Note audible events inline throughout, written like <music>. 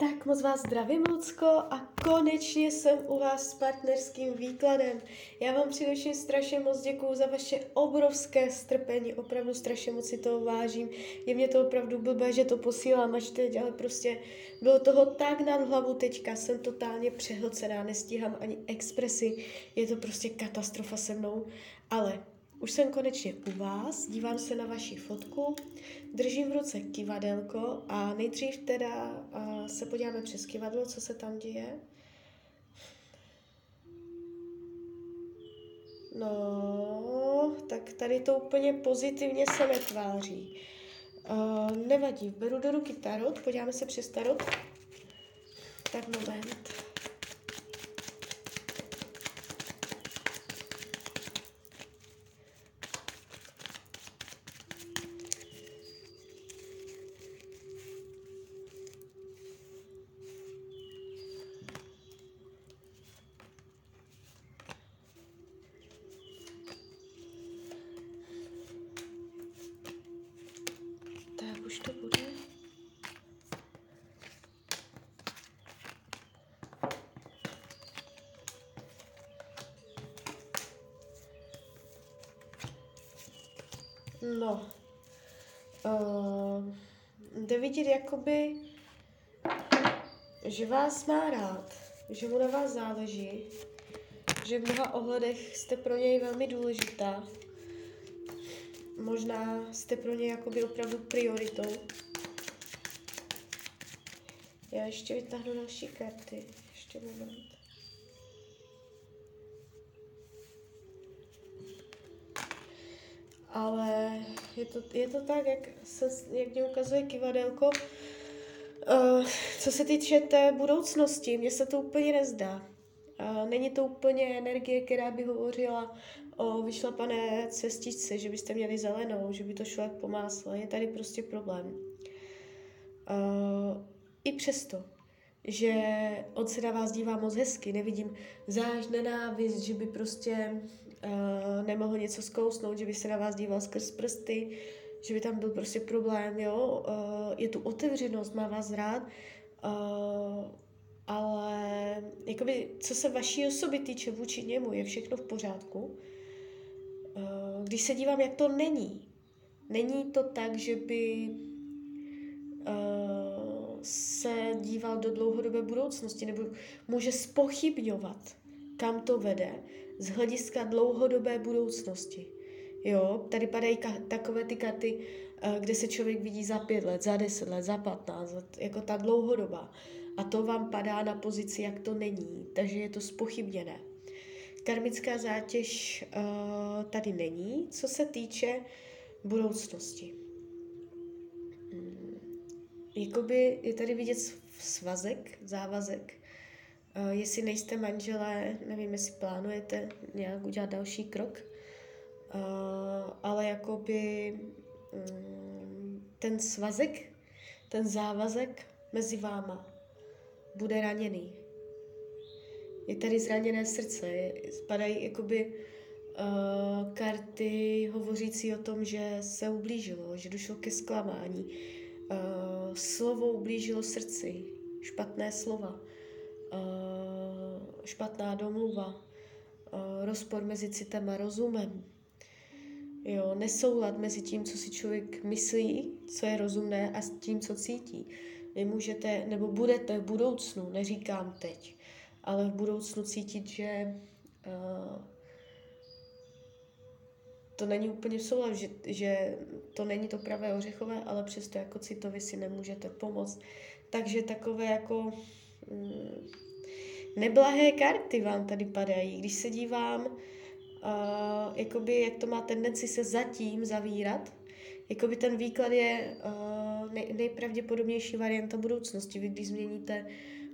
Tak moc vás zdravím, Lucko, a konečně jsem u vás s partnerským výkladem. Já vám především strašně moc děkuju za vaše obrovské strpení, opravdu strašně moc si toho vážím. Je mě to opravdu blbé, že to posílám až teď, ale prostě bylo toho tak nad hlavu teďka, jsem totálně přehlcená, nestíhám ani expresy, je to prostě katastrofa se mnou, ale už jsem konečně u vás, dívám se na vaši fotku, držím v ruce kivadelko a nejdřív teda uh, se podíváme přes kivadlo, co se tam děje. No, tak tady to úplně pozitivně se netváří. Uh, nevadí, beru do ruky tarot, podíváme se přes tarot. Tak moment. No, uh, jde vidět jakoby, že vás má rád, že mu na vás záleží, že v mnoha ohledech jste pro něj velmi důležitá. Možná jste pro něj jakoby opravdu prioritou. Já ještě vytáhnu další karty. Ještě moment. ale je to, je to tak, jak, se, jak mě ukazuje kivadelko. Uh, co se týče té budoucnosti, mně se to úplně nezdá. Není to úplně energie, která by hovořila o vyšlapané cestičce, že byste měli zelenou, že by to šlo jak po másle. Je tady prostě problém. I přesto, že on se na vás dívá moc hezky, nevidím záž nenávist, že by prostě nemohl něco zkousnout, že by se na vás díval skrz prsty, že by tam byl prostě problém, jo. Je tu otevřenost, má vás rád, ale jakoby, co se vaší osoby týče vůči němu, je všechno v pořádku. Uh, když se dívám, jak to není, není to tak, že by uh, se díval do dlouhodobé budoucnosti, nebo může spochybňovat, kam to vede, z hlediska dlouhodobé budoucnosti. Jo, tady padají ka- takové ty karty, uh, kde se člověk vidí za pět let, za deset let, za patnáct jako ta dlouhodoba. A to vám padá na pozici, jak to není, takže je to spochybněné. Karmická zátěž uh, tady není, co se týče budoucnosti. Hmm. Jakoby je tady vidět svazek, závazek, Uh, jestli nejste manželé, nevím, jestli plánujete nějak udělat další krok, uh, ale jakoby um, ten svazek, ten závazek mezi váma bude raněný. Je tady zraněné srdce, spadají jakoby uh, karty hovořící o tom, že se ublížilo, že došlo ke zklamání. Uh, slovo ublížilo srdci, špatné slova Eh, špatná domluva, eh, rozpor mezi citem a rozumem, jo, nesoulad mezi tím, co si člověk myslí, co je rozumné, a s tím, co cítí. Vy můžete, nebo budete v budoucnu, neříkám teď, ale v budoucnu cítit, že uh, to není úplně v že, že to není to pravé ořechové, ale přesto jako citovi si nemůžete pomoct. Takže takové jako Mm, neblahé karty vám tady padají. Když se dívám, uh, jakoby, jak to má tendenci se zatím zavírat, jakoby ten výklad je uh, nej, nejpravděpodobnější varianta budoucnosti. Vy když změníte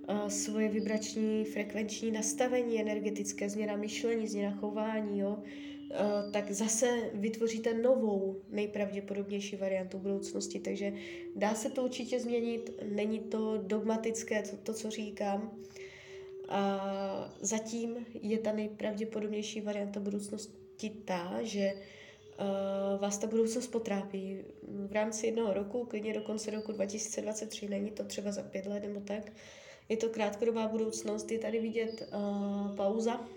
uh, svoje vibrační, frekvenční nastavení, energetické změna myšlení, změna chování, jo, uh, tak zase vytvoříte novou, nejpravděpodobnější variantu budoucnosti. Takže dá se to určitě změnit, není to dogmatické, to, to co říkám. A zatím je ta nejpravděpodobnější varianta budoucnosti ta, že uh, vás ta budoucnost potrápí. V rámci jednoho roku, klidně do konce roku 2023, není to třeba za pět let nebo tak, je to krátkodobá budoucnost, je tady vidět uh, pauza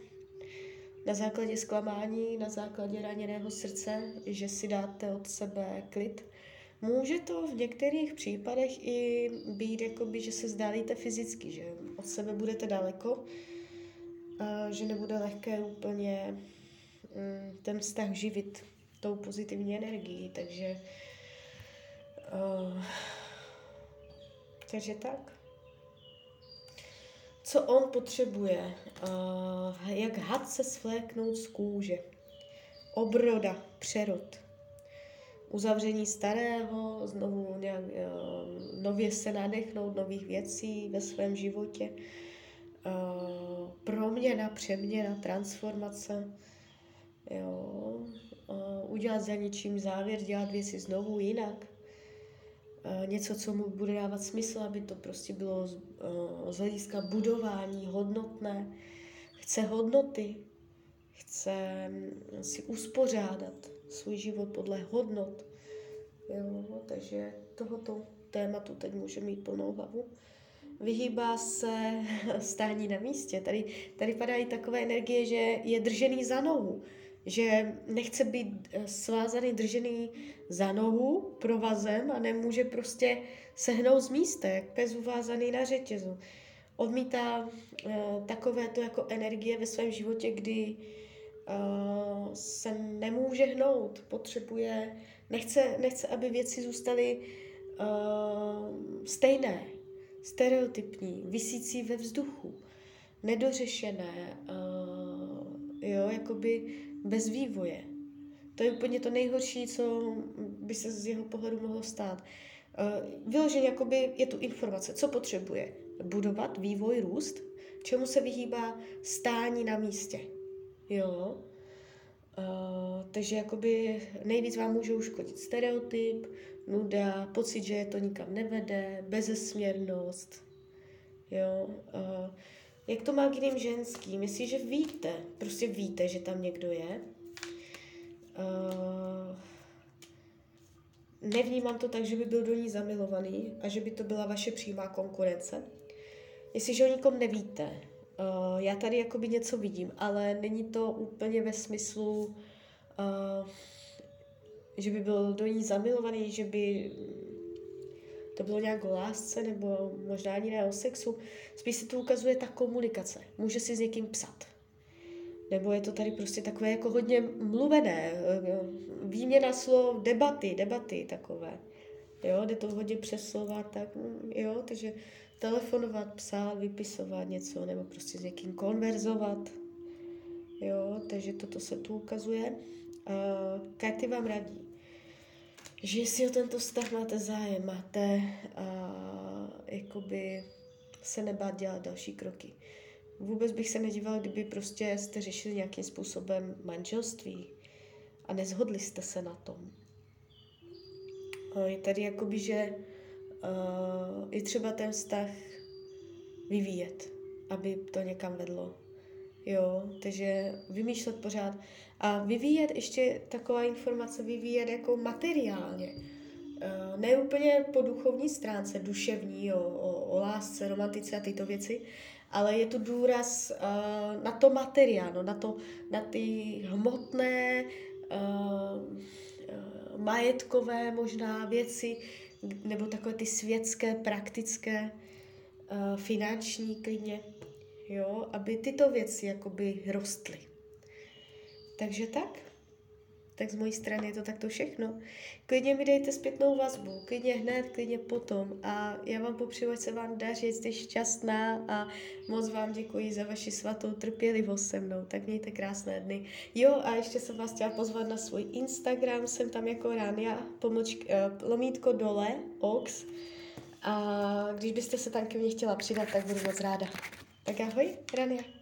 na základě zklamání, na základě raněného srdce, že si dáte od sebe klid. Může to v některých případech i být, jakoby, že se zdálíte fyzicky, že od sebe budete daleko, a že nebude lehké úplně mm, ten vztah živit tou pozitivní energií, takže uh, takže tak. Co on potřebuje, uh, jak had se svléknout z kůže, obroda, přerod, uzavření starého, znovu nějak, uh, nově se nadechnout nových věcí ve svém životě, uh, proměna, přeměna, transformace, jo, uh, udělat za něčím závěr, dělat věci znovu jinak, Eh, něco, co mu bude dávat smysl, aby to prostě bylo z, eh, z hlediska budování hodnotné. Chce hodnoty, chce mm, si uspořádat svůj život podle hodnot. Jo, takže tohoto tématu teď může mít plnou hlavu. Vyhýbá se <laughs> stání na místě. Tady, tady padají takové energie, že je držený za nohu že nechce být eh, svázaný, držený za nohu provazem a nemůže prostě sehnout z místa, jak pes uvázaný na řetězu. Odmítá uh, takové to jako energie ve svém životě, kdy uh, se nemůže hnout, potřebuje, nechce, nechce aby věci zůstaly uh, stejné, stereotypní, vysící ve vzduchu, nedořešené, uh, jo, jakoby bez vývoje. To je úplně to nejhorší, co by se z jeho pohledu mohlo stát. Uh, vyloženě jakoby je tu informace, co potřebuje. Budovat, vývoj, růst, čemu se vyhýbá stání na místě. Jo? Uh, takže jakoby nejvíc vám může uškodit stereotyp, nuda, pocit, že to nikam nevede, bezesměrnost. Jo? Uh, jak to má k jiným ženským? Jestliže víte, prostě víte, že tam někdo je, uh, nevnímám to tak, že by byl do ní zamilovaný a že by to byla vaše přímá konkurence. Jestliže o nikom nevíte, uh, já tady jakoby něco vidím, ale není to úplně ve smyslu, uh, že by byl do ní zamilovaný, že by to bylo nějak o lásce nebo možná ani ne o sexu. Spíš se to ukazuje ta komunikace. Může si s někým psat. Nebo je to tady prostě takové jako hodně mluvené, výměna slov, debaty, debaty takové. Jo, jde to hodně přes slova, tak mm, jo, takže telefonovat, psát, vypisovat něco, nebo prostě s někým konverzovat. Jo, takže toto se tu ukazuje. Uh, karty vám radí že jestli o tento vztah máte zájem, máte uh, jakoby se nebát dělat další kroky. Vůbec bych se nedívala, kdyby prostě jste řešili nějakým způsobem manželství a nezhodli jste se na tom. Je tady jakoby, že je třeba ten vztah vyvíjet, aby to někam vedlo. Jo, takže vymýšlet pořád. A vyvíjet ještě taková informace, vyvíjet jako materiálně. Uh, ne úplně po duchovní stránce, duševní, o, o, o lásce, romantice a tyto věci, ale je to důraz uh, na to materiálno, na, to, na ty hmotné, uh, majetkové možná věci, nebo takové ty světské, praktické, finanční klidně jo, aby tyto věci jakoby rostly. Takže tak. Tak z mojí strany je to takto všechno. Klidně mi dejte zpětnou vazbu, klidně hned, klidně potom. A já vám popřeju, ať se vám daří, jste šťastná a moc vám děkuji za vaši svatou trpělivost se mnou. Tak mějte krásné dny. Jo, a ještě jsem vás chtěla pozvat na svůj Instagram, jsem tam jako Rania, pomočk, uh, lomítko dole, ox. A když byste se tam ke mně chtěla přidat, tak budu moc ráda. Tak ahoj, Rania.